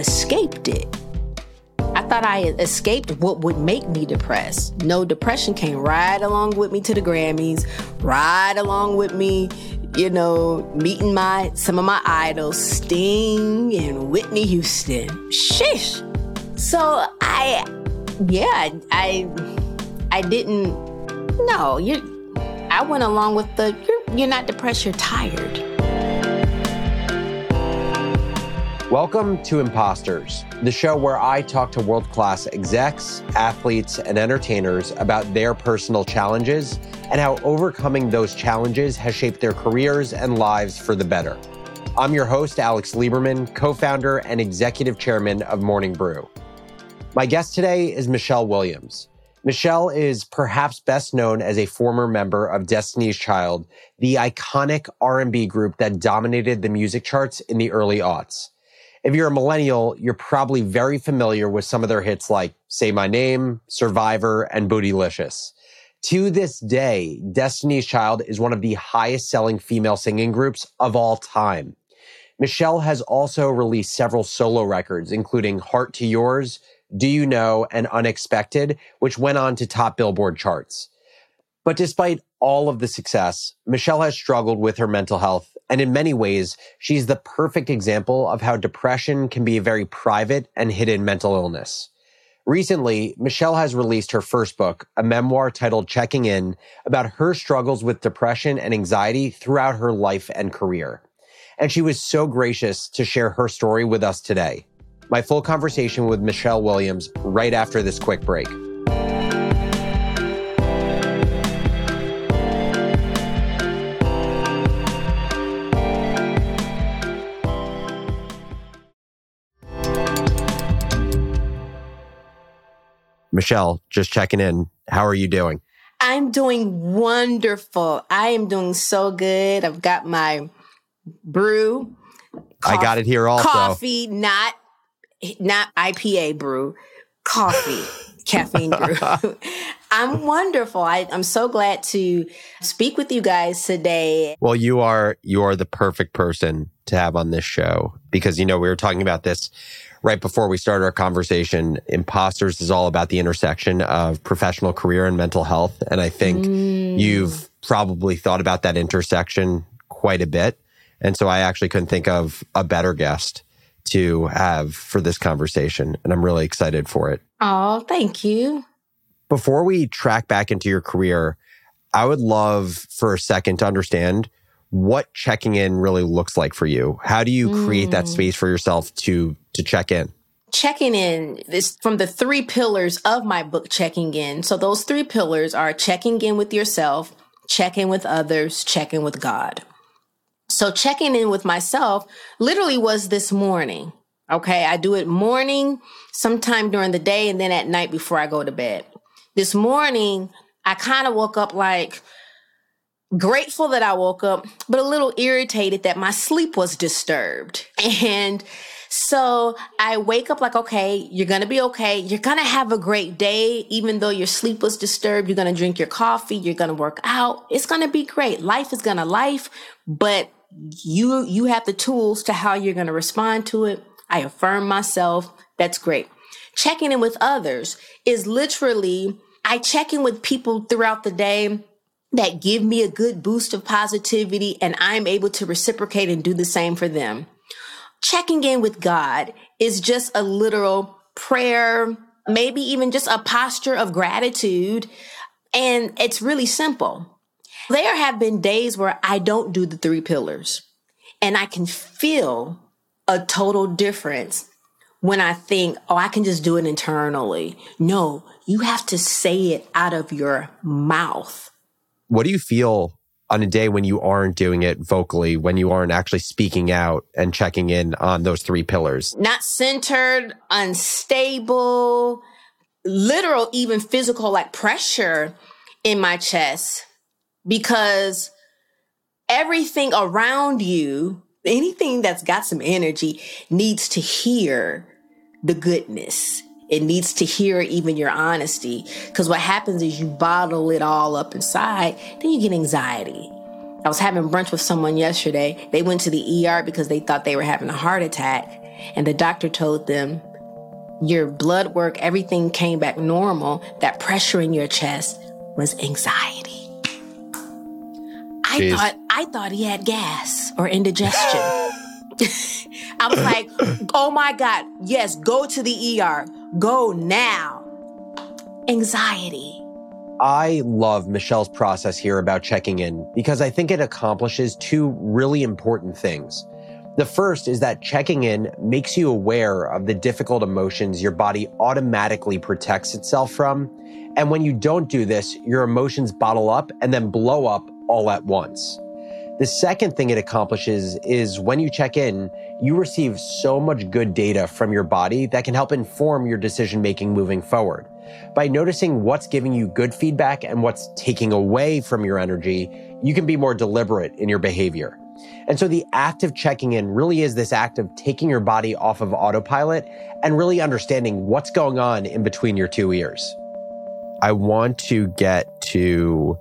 escaped it. I thought I escaped what would make me depressed. No, depression came right along with me to the Grammys, right along with me, you know, meeting my some of my idols, Sting and Whitney Houston. Shish. So I yeah, I I didn't no, you I went along with the you're, you're not depressed, you're tired. Welcome to Imposters, the show where I talk to world class execs, athletes, and entertainers about their personal challenges and how overcoming those challenges has shaped their careers and lives for the better. I'm your host, Alex Lieberman, co founder and executive chairman of Morning Brew. My guest today is Michelle Williams. Michelle is perhaps best known as a former member of Destiny's Child, the iconic R&B group that dominated the music charts in the early aughts. If you're a millennial, you're probably very familiar with some of their hits like Say My Name, Survivor, and Bootylicious. To this day, Destiny's Child is one of the highest selling female singing groups of all time. Michelle has also released several solo records, including Heart to Yours, Do You Know, and Unexpected, which went on to top Billboard charts. But despite all of the success, Michelle has struggled with her mental health. And in many ways, she's the perfect example of how depression can be a very private and hidden mental illness. Recently, Michelle has released her first book, a memoir titled Checking In, about her struggles with depression and anxiety throughout her life and career. And she was so gracious to share her story with us today. My full conversation with Michelle Williams right after this quick break. Michelle, just checking in. How are you doing? I'm doing wonderful. I am doing so good. I've got my brew. I got it here also. Coffee, not not IPA brew. Coffee, caffeine brew. I'm wonderful. I, I'm so glad to speak with you guys today. Well, you are you are the perfect person to have on this show because you know we were talking about this right before we started our conversation, Imposters is all about the intersection of professional career and mental health. And I think mm. you've probably thought about that intersection quite a bit. And so I actually couldn't think of a better guest to have for this conversation. And I'm really excited for it. Oh, thank you. Before we track back into your career, I would love for a second to understand what checking in really looks like for you. How do you create mm. that space for yourself to to check in? Checking in is from the three pillars of my book, Checking In. So those three pillars are checking in with yourself, checking with others, checking with God. So checking in with myself literally was this morning. Okay. I do it morning, sometime during the day, and then at night before I go to bed. This morning, I kind of woke up like, grateful that I woke up, but a little irritated that my sleep was disturbed. And so I wake up like, okay, you're going to be okay. You're going to have a great day. Even though your sleep was disturbed, you're going to drink your coffee. You're going to work out. It's going to be great. Life is going to life, but you, you have the tools to how you're going to respond to it. I affirm myself. That's great. Checking in with others is literally, I check in with people throughout the day that give me a good boost of positivity and I'm able to reciprocate and do the same for them. Checking in with God is just a literal prayer, maybe even just a posture of gratitude. And it's really simple. There have been days where I don't do the three pillars and I can feel a total difference when I think, oh, I can just do it internally. No, you have to say it out of your mouth. What do you feel on a day when you aren't doing it vocally, when you aren't actually speaking out and checking in on those three pillars? Not centered, unstable, literal, even physical, like pressure in my chest because everything around you, anything that's got some energy, needs to hear the goodness it needs to hear even your honesty. Because what happens is you bottle it all up inside, then you get anxiety. I was having brunch with someone yesterday. They went to the ER because they thought they were having a heart attack. And the doctor told them, Your blood work, everything came back normal. That pressure in your chest was anxiety. I Jeez. thought I thought he had gas or indigestion. I was like, oh my God, yes, go to the ER. Go now. Anxiety. I love Michelle's process here about checking in because I think it accomplishes two really important things. The first is that checking in makes you aware of the difficult emotions your body automatically protects itself from. And when you don't do this, your emotions bottle up and then blow up all at once. The second thing it accomplishes is when you check in, you receive so much good data from your body that can help inform your decision making moving forward. By noticing what's giving you good feedback and what's taking away from your energy, you can be more deliberate in your behavior. And so the act of checking in really is this act of taking your body off of autopilot and really understanding what's going on in between your two ears. I want to get to,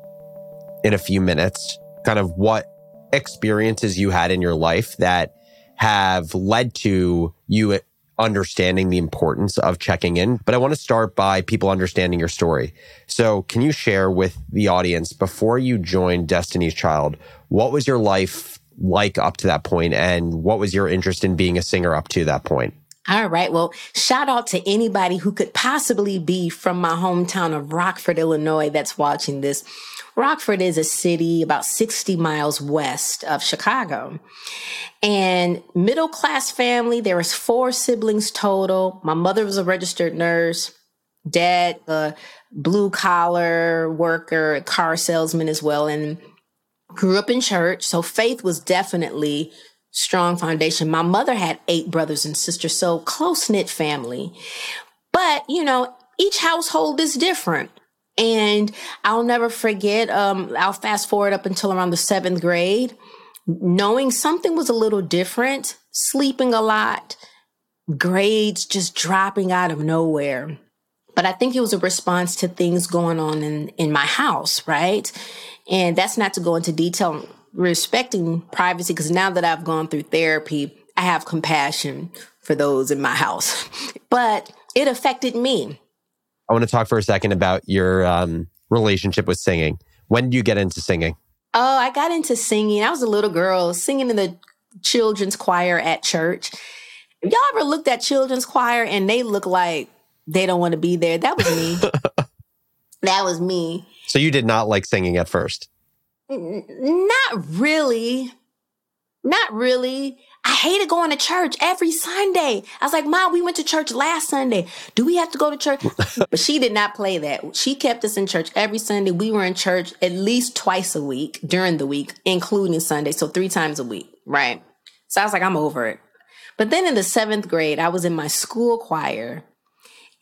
in a few minutes, kind of what experiences you had in your life that have led to you understanding the importance of checking in. But I want to start by people understanding your story. So, can you share with the audience before you joined Destiny's Child, what was your life like up to that point and what was your interest in being a singer up to that point? All right. Well, shout out to anybody who could possibly be from my hometown of Rockford, Illinois, that's watching this. Rockford is a city about 60 miles west of Chicago. And middle class family, there was four siblings total. My mother was a registered nurse, dad, a blue collar worker, car salesman as well, and grew up in church. So faith was definitely strong foundation. My mother had eight brothers and sisters, so close knit family. But, you know, each household is different. And I'll never forget, um, I'll fast forward up until around the seventh grade, knowing something was a little different, sleeping a lot, grades just dropping out of nowhere. But I think it was a response to things going on in, in my house, right? And that's not to go into detail respecting privacy, because now that I've gone through therapy, I have compassion for those in my house. But it affected me. I want to talk for a second about your um, relationship with singing. When did you get into singing? Oh, I got into singing. I was a little girl singing in the children's choir at church. Y'all ever looked at children's choir and they look like they don't want to be there? That was me. that was me. So you did not like singing at first. N- Not really. Not really. I hated going to church every Sunday. I was like, Mom, we went to church last Sunday. Do we have to go to church? but she did not play that. She kept us in church every Sunday. We were in church at least twice a week during the week, including Sunday. So three times a week, right? So I was like, I'm over it. But then in the seventh grade, I was in my school choir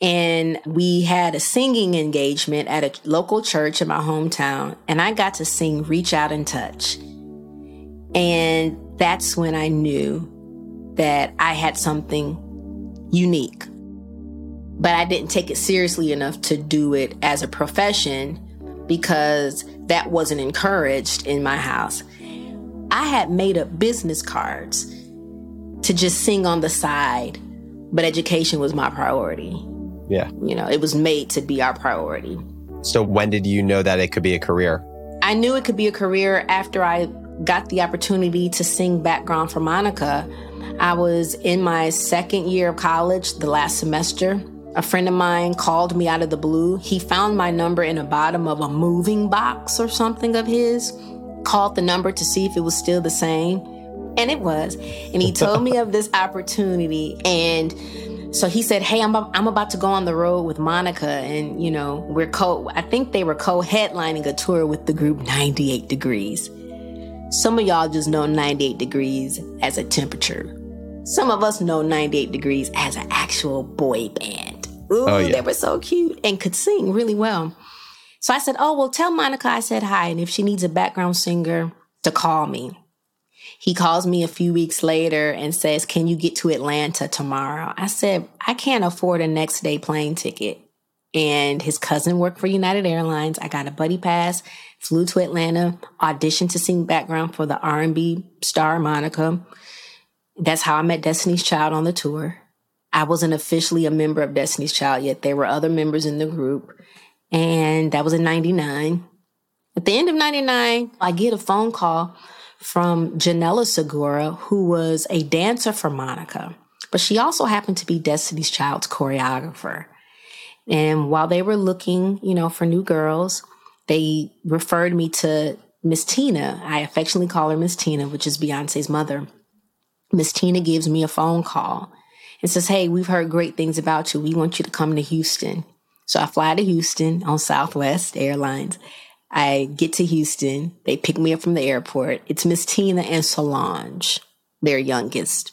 and we had a singing engagement at a local church in my hometown. And I got to sing Reach Out and Touch. And that's when I knew that I had something unique. But I didn't take it seriously enough to do it as a profession because that wasn't encouraged in my house. I had made up business cards to just sing on the side, but education was my priority. Yeah. You know, it was made to be our priority. So when did you know that it could be a career? I knew it could be a career after I got the opportunity to sing background for Monica. I was in my second year of college, the last semester. A friend of mine called me out of the blue. He found my number in the bottom of a moving box or something of his, called the number to see if it was still the same. And it was. And he told me of this opportunity. And so he said, Hey, I'm, I'm about to go on the road with Monica. And, you know, we're co, I think they were co headlining a tour with the group 98 Degrees. Some of y'all just know 98 degrees as a temperature. Some of us know 98 degrees as an actual boy band. Ooh, Oh, yeah. they were so cute and could sing really well. So I said, Oh, well, tell Monica I said hi. And if she needs a background singer, to call me. He calls me a few weeks later and says, Can you get to Atlanta tomorrow? I said, I can't afford a next day plane ticket. And his cousin worked for United Airlines. I got a buddy pass, flew to Atlanta, auditioned to sing background for the R&B star Monica. That's how I met Destiny's Child on the tour. I wasn't officially a member of Destiny's Child yet. There were other members in the group. And that was in 99. At the end of 99, I get a phone call from Janella Segura, who was a dancer for Monica, but she also happened to be Destiny's Child's choreographer. And while they were looking, you know, for new girls, they referred me to Miss Tina. I affectionately call her Miss Tina, which is Beyonce's mother. Miss Tina gives me a phone call and says, Hey, we've heard great things about you. We want you to come to Houston. So I fly to Houston on Southwest Airlines. I get to Houston. They pick me up from the airport. It's Miss Tina and Solange, their youngest.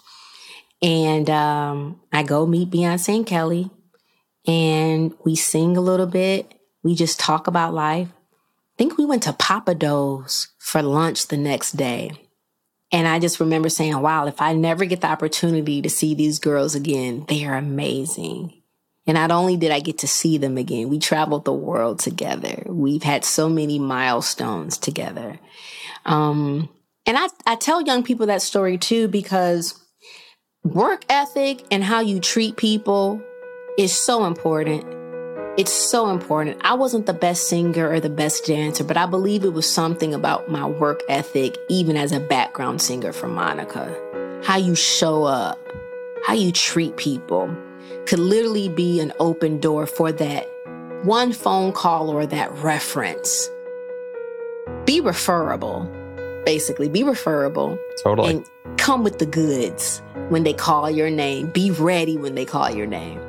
And um, I go meet Beyonce and Kelly, and we sing a little bit. We just talk about life. I think we went to Pappadeaux's for lunch the next day. And I just remember saying, wow, if I never get the opportunity to see these girls again, they are amazing. And not only did I get to see them again, we traveled the world together. We've had so many milestones together. Um, and I, I tell young people that story too because work ethic and how you treat people is so important. It's so important. I wasn't the best singer or the best dancer, but I believe it was something about my work ethic, even as a background singer for Monica. How you show up, how you treat people could literally be an open door for that one phone call or that reference. Be referable, basically, be referable. Totally. And come with the goods when they call your name. Be ready when they call your name.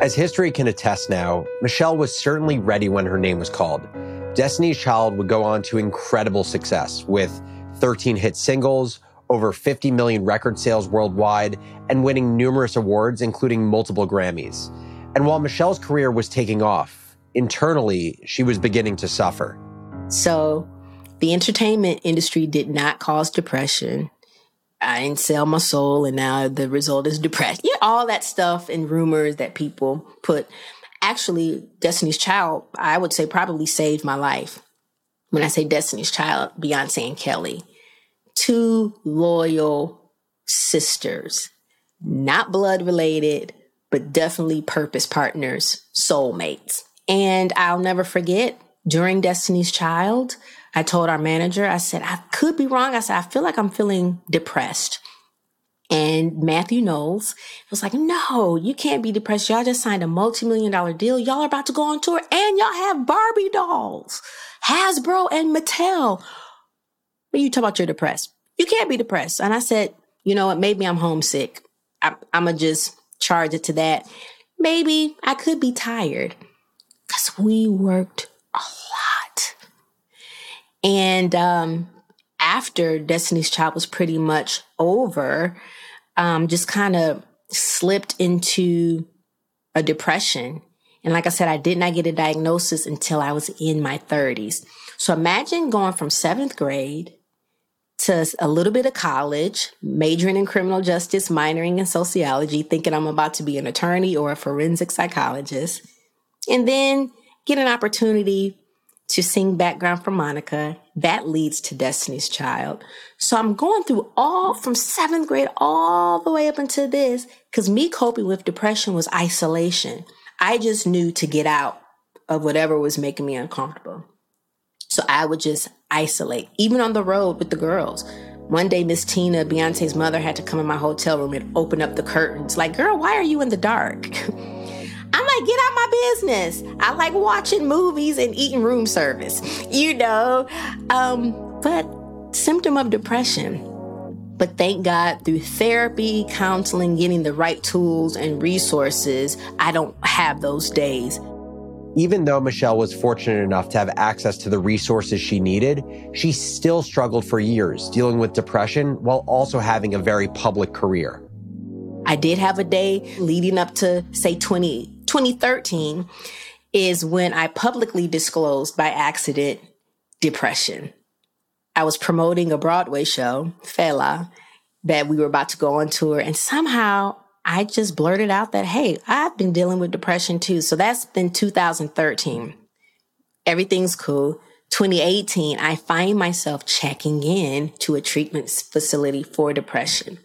As history can attest now, Michelle was certainly ready when her name was called. Destiny's Child would go on to incredible success with 13 hit singles, over 50 million record sales worldwide, and winning numerous awards, including multiple Grammys. And while Michelle's career was taking off, internally, she was beginning to suffer. So the entertainment industry did not cause depression. I didn't sell my soul, and now the result is depressed. Yeah, all that stuff and rumors that people put. Actually, Destiny's Child, I would say, probably saved my life. When I say Destiny's Child, Beyonce and Kelly two loyal sisters, not blood related, but definitely purpose partners, soulmates. And I'll never forget during Destiny's Child, I told our manager, I said, I could be wrong. I said, I feel like I'm feeling depressed. And Matthew Knowles was like, No, you can't be depressed. Y'all just signed a multi million dollar deal. Y'all are about to go on tour and y'all have Barbie dolls, Hasbro and Mattel. But you talk about you're depressed. You can't be depressed. And I said, you know what? Maybe I'm homesick. I, I'm going to just charge it to that. Maybe I could be tired because we worked a. And um, after Destiny's Child was pretty much over, um, just kind of slipped into a depression. And like I said, I did not get a diagnosis until I was in my 30s. So imagine going from seventh grade to a little bit of college, majoring in criminal justice, minoring in sociology, thinking I'm about to be an attorney or a forensic psychologist, and then get an opportunity to sing background for Monica. That leads to Destiny's Child. So I'm going through all from seventh grade all the way up into this because me coping with depression was isolation. I just knew to get out of whatever was making me uncomfortable. So I would just isolate, even on the road with the girls. One day, Miss Tina, Beyonce's mother, had to come in my hotel room and open up the curtains. Like, girl, why are you in the dark? I'm like, get out my business. I like watching movies and eating room service, you know. Um, but symptom of depression. But thank God through therapy, counseling, getting the right tools and resources, I don't have those days. Even though Michelle was fortunate enough to have access to the resources she needed, she still struggled for years dealing with depression while also having a very public career. I did have a day leading up to, say, 20, 2013 is when I publicly disclosed by accident depression. I was promoting a Broadway show, Fela, that we were about to go on tour, and somehow I just blurted out that, hey, I've been dealing with depression too. So that's been 2013. Everything's cool. 2018, I find myself checking in to a treatment facility for depression.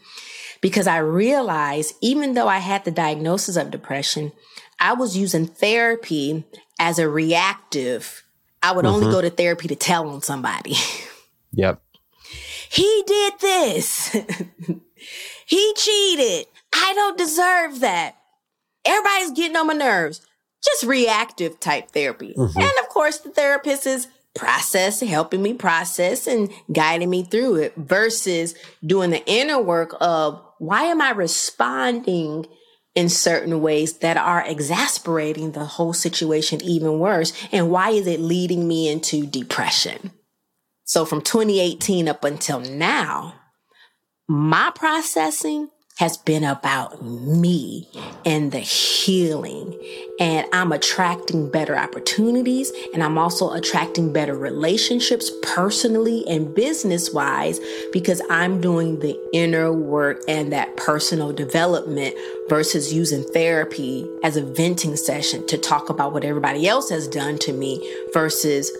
Because I realized even though I had the diagnosis of depression, I was using therapy as a reactive. I would mm-hmm. only go to therapy to tell on somebody. Yep. he did this. he cheated. I don't deserve that. Everybody's getting on my nerves. Just reactive type therapy. Mm-hmm. And of course, the therapist is process, helping me process and guiding me through it versus doing the inner work of why am I responding in certain ways that are exasperating the whole situation even worse? And why is it leading me into depression? So from 2018 up until now, my processing has been about me and the healing. And I'm attracting better opportunities and I'm also attracting better relationships personally and business wise because I'm doing the inner work and that personal development versus using therapy as a venting session to talk about what everybody else has done to me versus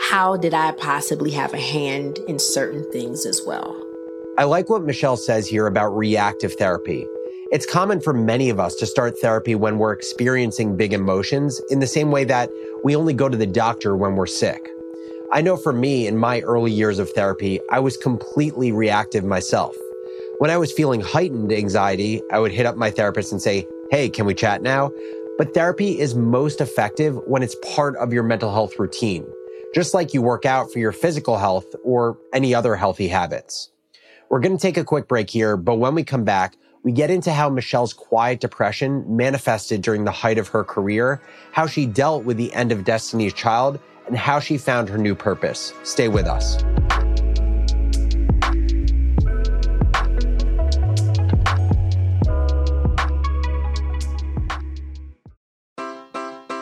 how did I possibly have a hand in certain things as well. I like what Michelle says here about reactive therapy. It's common for many of us to start therapy when we're experiencing big emotions in the same way that we only go to the doctor when we're sick. I know for me, in my early years of therapy, I was completely reactive myself. When I was feeling heightened anxiety, I would hit up my therapist and say, Hey, can we chat now? But therapy is most effective when it's part of your mental health routine, just like you work out for your physical health or any other healthy habits. We're going to take a quick break here, but when we come back, we get into how Michelle's quiet depression manifested during the height of her career, how she dealt with the end of Destiny's Child, and how she found her new purpose. Stay with us.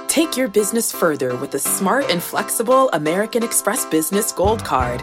Take your business further with the smart and flexible American Express Business Gold Card.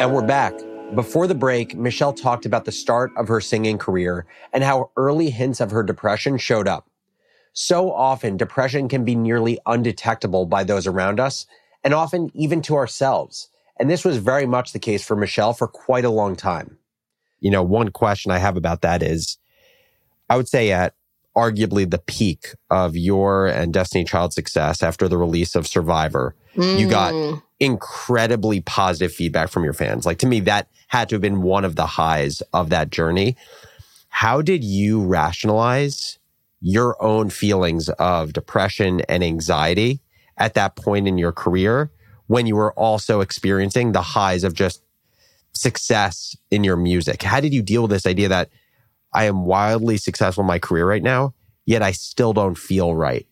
And we're back. Before the break, Michelle talked about the start of her singing career and how early hints of her depression showed up. So often, depression can be nearly undetectable by those around us, and often even to ourselves. And this was very much the case for Michelle for quite a long time. You know, one question I have about that is I would say at arguably the peak of your and Destiny Child success after the release of Survivor, mm. you got mm incredibly positive feedback from your fans. Like to me, that had to have been one of the highs of that journey. How did you rationalize your own feelings of depression and anxiety at that point in your career when you were also experiencing the highs of just success in your music? How did you deal with this idea that I am wildly successful in my career right now, yet I still don't feel right?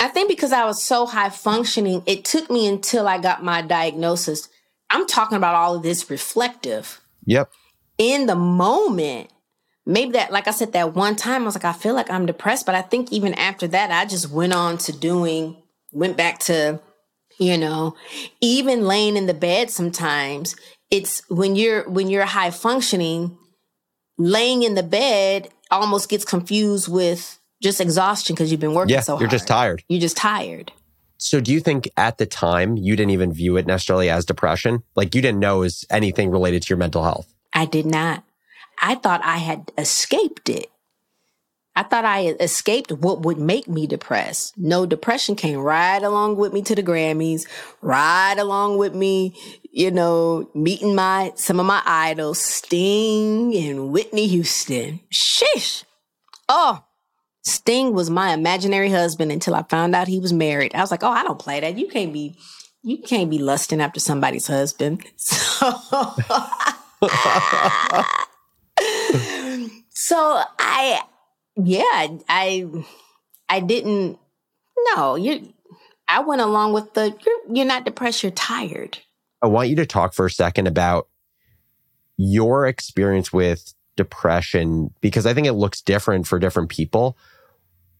I think because I was so high functioning, it took me until I got my diagnosis. I'm talking about all of this reflective. Yep. In the moment, maybe that, like I said, that one time I was like, I feel like I'm depressed. But I think even after that, I just went on to doing, went back to, you know, even laying in the bed sometimes. It's when you're, when you're high functioning, laying in the bed almost gets confused with just exhaustion because you've been working yeah, so hard. You're just tired. You're just tired. So do you think at the time you didn't even view it necessarily as depression? Like you didn't know it was anything related to your mental health? I did not. I thought I had escaped it. I thought I escaped what would make me depressed. No, depression came right along with me to the Grammys, right along with me, you know, meeting my, some of my idols, Sting and Whitney Houston. Shish. Oh, Sting was my imaginary husband until I found out he was married. I was like, oh, I don't play that. You can't be, you can't be lusting after somebody's husband. So, so I, yeah, I, I didn't. No, you. I went along with the. You're, you're not depressed. You're tired. I want you to talk for a second about your experience with depression, because I think it looks different for different people.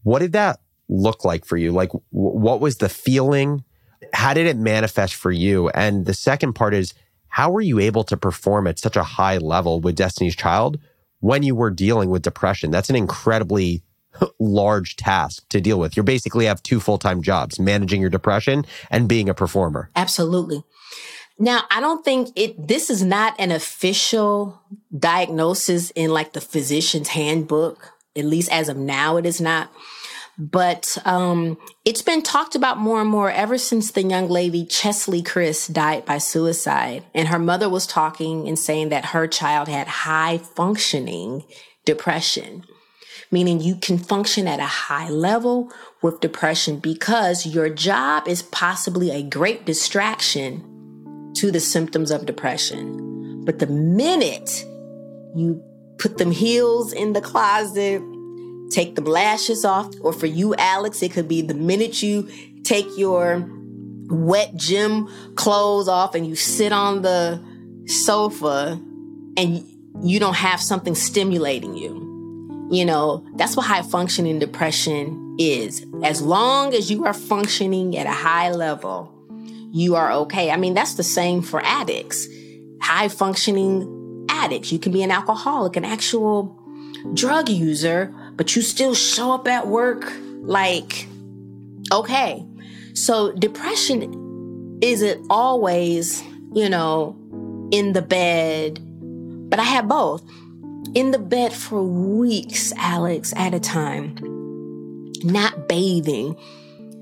What did that look like for you? Like, w- what was the feeling? How did it manifest for you? And the second part is, how were you able to perform at such a high level with Destiny's Child when you were dealing with depression? That's an incredibly large task to deal with. You basically have two full time jobs, managing your depression and being a performer. Absolutely. Now, I don't think it, this is not an official diagnosis in like the physician's handbook. At least as of now, it is not. But um, it's been talked about more and more ever since the young lady Cheslie Kryst died by suicide. And her mother was talking and saying that her child had high functioning depression meaning you can function at a high level with depression because your job is possibly a great distraction to the symptoms of depression. But the minute you put them heels in the closet, take the lashes off, or for you, Alex, it could be the minute you take your wet gym clothes off and you sit on the sofa and you don't have something stimulating you. You know, that's what high functioning depression is. As long as you are functioning at a high level, you are okay. I mean, that's the same for addicts. High functioning addicts. You can be an alcoholic, an actual drug user, but you still show up at work like, okay. So depression isn't always, you know, in the bed, but I have both in the bed for weeks, Alex, at a time, not bathing.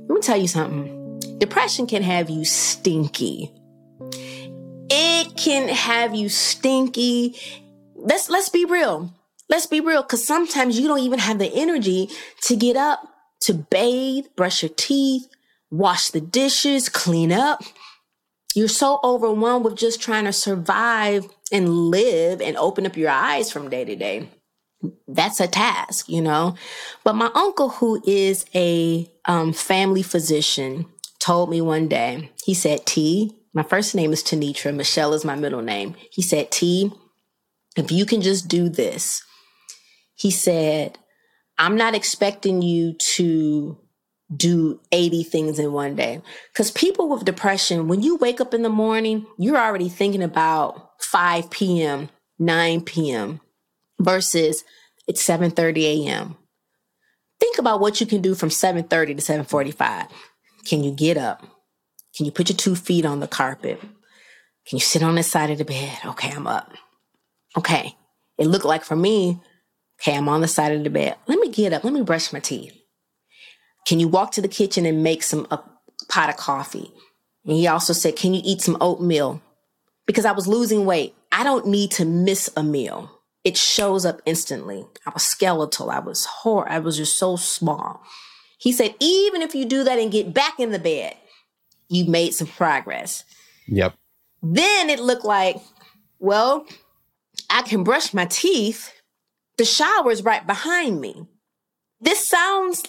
Let me tell you something. Depression can have you stinky. It can have you stinky. Let's let's be real. Let's be real cuz sometimes you don't even have the energy to get up, to bathe, brush your teeth, wash the dishes, clean up. You're so overwhelmed with just trying to survive and live and open up your eyes from day to day. That's a task, you know. But my uncle, who is a um, family physician, told me one day, he said, T, my first name is Tenitra, Michelle is my middle name. He said, T, if you can just do this, he said, I'm not expecting you to do 80 things in one day. Because people with depression, when you wake up in the morning, you're already thinking about 5 p.m., 9 p.m. versus it's 7:30 a.m. Think about what you can do from 7:30 to 7:45. Can you get up? Can you put your two feet on the carpet? Can you sit on the side of the bed? Okay, I'm up. Okay. It looked like for me, okay, I'm on the side of the bed. Let me get up. Let me brush my teeth. Can you walk to the kitchen and make some a pot of coffee? And he also said, Can you eat some oatmeal? Because I was losing weight. I don't need to miss a meal. It shows up instantly. I was skeletal. I was hor. I was just so small. He said, even if you do that and get back in the bed, you made some progress. Yep. Then it looked like, well, I can brush my teeth. The shower is right behind me. This sounds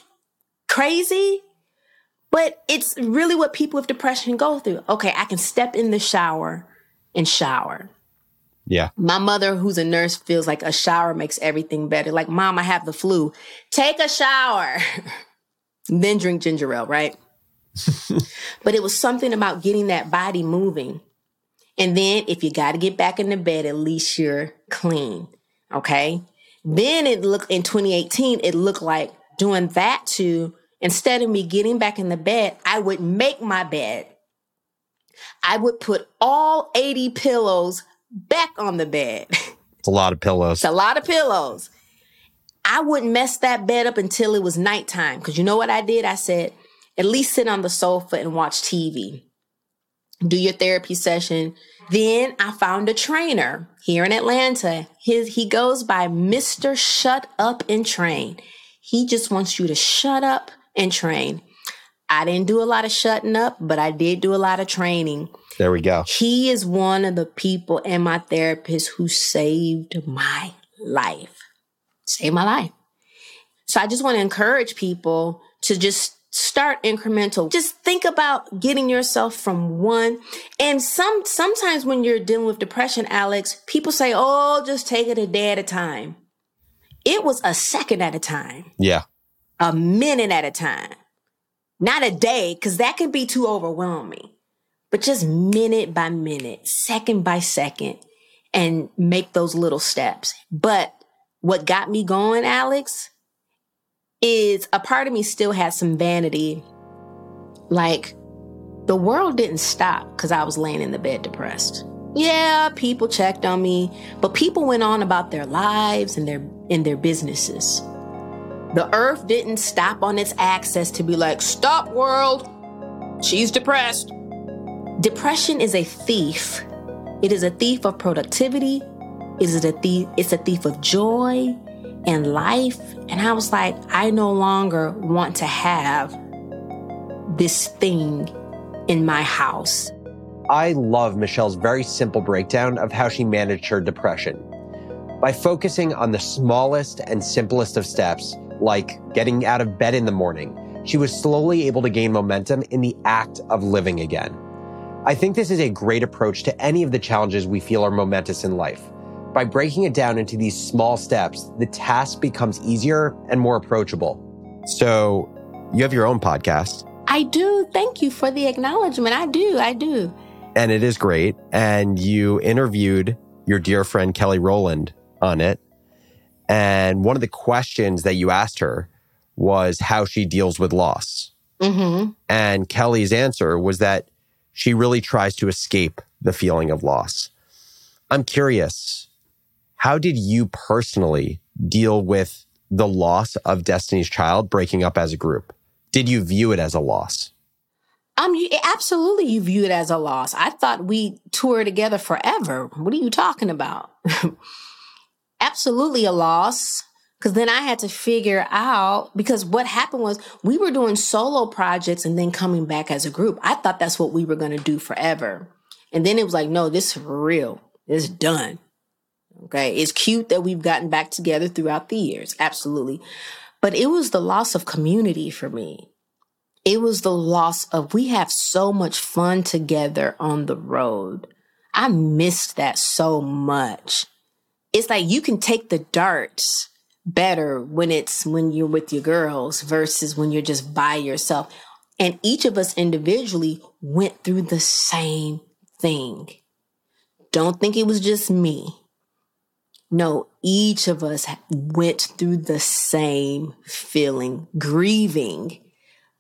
crazy, but it's really what people with depression go through. Okay, I can step in the shower and shower. Yeah. My mother, who's a nurse, feels like a shower makes everything better. Like, mom, I have the flu. Take a shower. then drink ginger ale, right? but it was something about getting that body moving. And then if you got to get back in the bed, at least you're clean. Okay. Then it looked in 2018, it looked like doing that to Instead of me getting back in the bed, I would make my bed. I would put all 80 pillows back on the bed. It's a lot of pillows. It's a lot of pillows. I wouldn't mess that bed up until it was nighttime. Because you know what I did? I said, at least sit on the sofa and watch TV. Do your therapy session. Then I found a trainer here in Atlanta. His, he goes by Mr. Shut Up and Train. He just wants you to shut up and train. I didn't do a lot of shutting up, but I did do a lot of training. There we go. He is one of the people and my therapist who saved my life. Saved my life. So I just want to encourage people to just start incremental. Just think about getting yourself from one. And some, sometimes when you're dealing with depression, Alex, people say, Oh, just take it a day at a time. It was a second at a time. Yeah. A minute at a time. Not a day, because that can be too overwhelming, but just minute by minute, second by second, and make those little steps. But what got me going, Alex, is a part of me still has some vanity. Like, the world didn't stop because I was laying in the bed depressed. Yeah, people checked on me, but people went on about their lives and their in their businesses. The earth didn't stop on its axis to be like, "Stop world. She's depressed." Depression is a thief. It is a thief of productivity. It is a thief it's a thief of joy and life. And I was like, I no longer want to have this thing in my house. I love Michelle's very simple breakdown of how she managed her depression. By focusing on the smallest and simplest of steps, like getting out of bed in the morning, she was slowly able to gain momentum in the act of living again. I think this is a great approach to any of the challenges we feel are momentous in life. By breaking it down into these small steps, the task becomes easier and more approachable. So, you have your own podcast. I do. Thank you for the acknowledgement. I do. I do and it is great. And you interviewed your dear friend Kelly Rowland on it. And one of the questions that you asked her was how she deals with loss. Mm-hmm. And Kelly's answer was that she really tries to escape the feeling of loss. I'm curious, how did you personally deal with the loss of Destiny's Child breaking up as a group? Did you view it as a loss? Um, you, absolutely, you view it as a loss. I thought we toured together forever. What are you talking about? absolutely a loss. Because then I had to figure out, because what happened was we were doing solo projects and then coming back as a group. I thought that's what we were going to do forever. And then it was like, no, this is real. It's done. Okay. It's cute that we've gotten back together throughout the years. Absolutely. But it was the loss of community for me it was the loss of we have so much fun together on the road. I missed that so much. It's like you can take the darts better when it's when you're with your girls versus when you're just by yourself. And each of us individually went through the same thing. Don't think it was just me. No, each of us went through the same feeling, grieving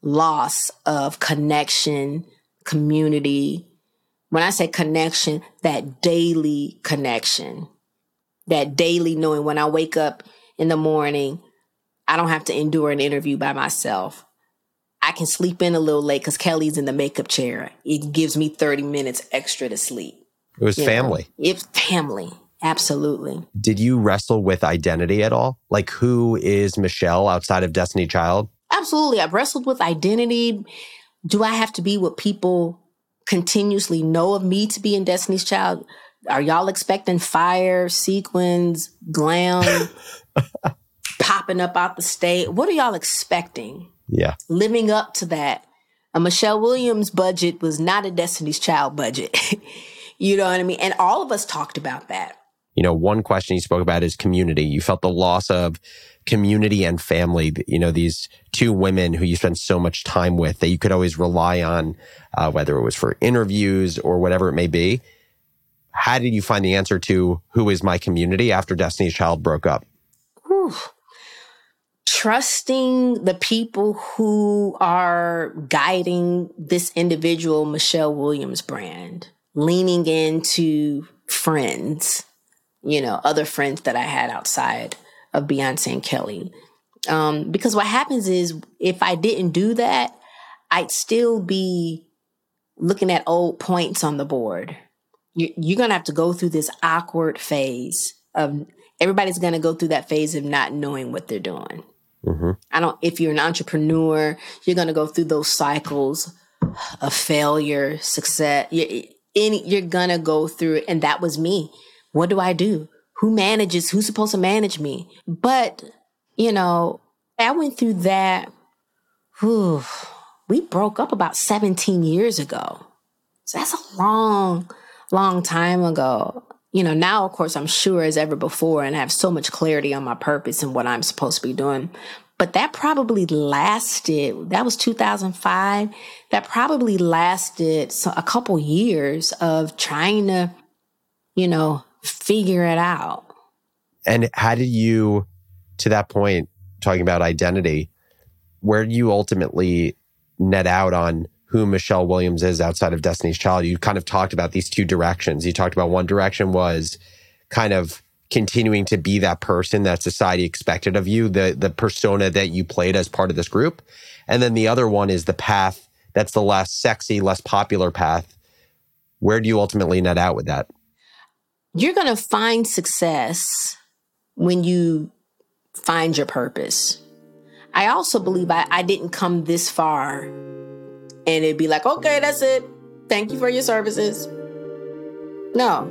loss of connection, community. When I say connection, that daily connection, that daily knowing when I wake up in the morning, I don't have to endure an interview by myself. I can sleep in a little late because Kelly's in the makeup chair. It gives me 30 minutes extra to sleep. It was you family. Know, it's family. Absolutely. Did you wrestle with identity at all? Like, who is Michelle outside of Destiny Child? Absolutely. I've wrestled with identity. Do I have to be what people continuously know of me to be in Destiny's Child? Are y'all expecting fire, sequins, glam popping up out the state? What are y'all expecting? Yeah. Living up to that. A Michelle Williams budget was not a Destiny's Child budget. you know what I mean? And all of us talked about that. You know, one question you spoke about is community. You felt the loss of community and family, you know, these two women who you spend so much time with that you could always rely on, uh, whether it was for interviews or whatever it may be. How did you find the answer to who is my community after Destiny's Child broke up? Whew. Trusting the people who are guiding this individual Michelle Williams brand, leaning into friends, you know, other friends that I had outside of Beyonce and Kelly. Um, because what happens is if I didn't do that, I'd still be looking at old points on the board. You're going to have to go through this awkward phase of everybody's going to go through that phase of not knowing what they're doing. Mm-hmm. I don't, if you're an entrepreneur, you're going to go through those cycles of failure, success. You're, you're going to go through it. And that was me. What do I do? who manages, who's supposed to manage me. But, you know, I went through that whew, we broke up about 17 years ago. So that's a long, long time ago. You know, now, of course, I'm sure as ever before and I have so much clarity on my purpose and what I'm supposed to be doing. But that probably lasted, that was 2005. That probably lasted a couple years of trying to, you know, figure it out. And how did you, to that point, talking about identity, where do you ultimately net out on who Michelle Williams is outside of Destiny's Child? You kind of talked about these two directions. You talked about one direction was kind of continuing to be that person that society expected of you, the the persona that you played as part of this group. And then the other one is the path that's the less sexy, less popular path. Where do you ultimately net out with that? You're going to find success when you find your purpose. I also believe I, I didn't come this far and it'd be like, okay, that's it. Thank you for your services. No,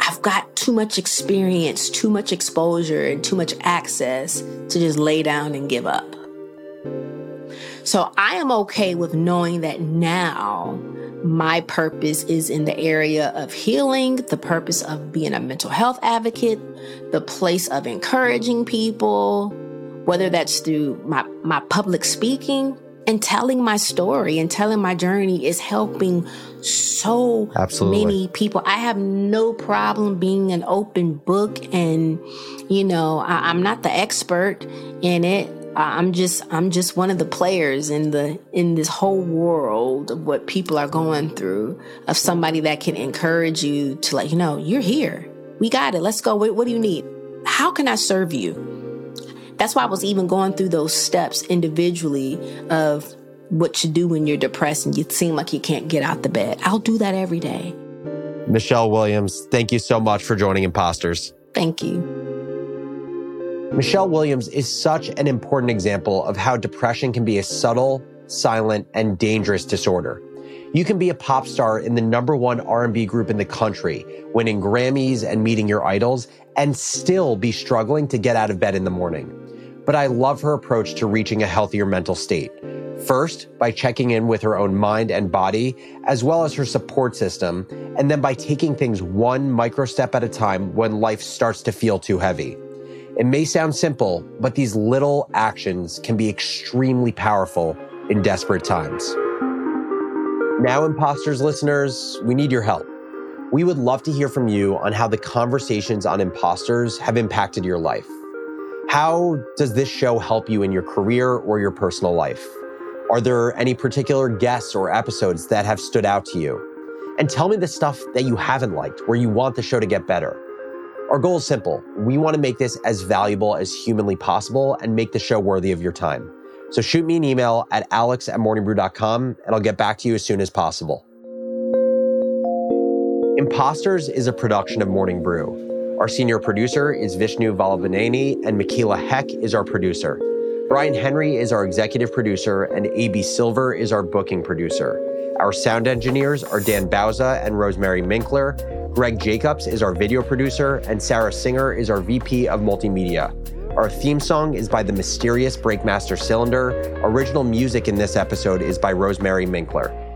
I've got too much experience, too much exposure, and too much access to just lay down and give up. So I am okay with knowing that now my purpose is in the area of healing, the purpose of being a mental health advocate, the place of encouraging people, whether that's through my, my public speaking and telling my story and telling my journey is helping so Absolutely. many people. I have no problem being an open book and, you know, I, I'm not the expert in it. I'm just I'm just one of the players in the in this whole world of what people are going through of somebody that can encourage you to let you know you're here. We got it. Let's go. What, what do you need? How can I serve you? That's why I was even going through those steps individually of what to do when you're depressed and you seem like you can't get out the bed. I'll do that every day. Michelle Williams, thank you so much for joining Imposters. Thank you. Michelle Williams is such an important example of how depression can be a subtle, silent, and dangerous disorder. You can be a pop star in the number one R&B group in the country, winning Grammys and meeting your idols, and still be struggling to get out of bed in the morning. But I love her approach to reaching a healthier mental state. First, by checking in with her own mind and body, as well as her support system, and then by taking things one micro step at a time when life starts to feel too heavy. It may sound simple, but these little actions can be extremely powerful in desperate times. Now, imposters listeners, we need your help. We would love to hear from you on how the conversations on imposters have impacted your life. How does this show help you in your career or your personal life? Are there any particular guests or episodes that have stood out to you? And tell me the stuff that you haven't liked, where you want the show to get better. Our goal is simple. We want to make this as valuable as humanly possible and make the show worthy of your time. So shoot me an email at alex at morningbrew.com and I'll get back to you as soon as possible. Imposters is a production of Morning Brew. Our senior producer is Vishnu Valavaneni and Michaela Heck is our producer. Brian Henry is our executive producer and AB Silver is our booking producer. Our sound engineers are Dan Bauza and Rosemary Minkler. Greg Jacobs is our video producer, and Sarah Singer is our VP of Multimedia. Our theme song is by the mysterious Breakmaster Cylinder. Original music in this episode is by Rosemary Minkler.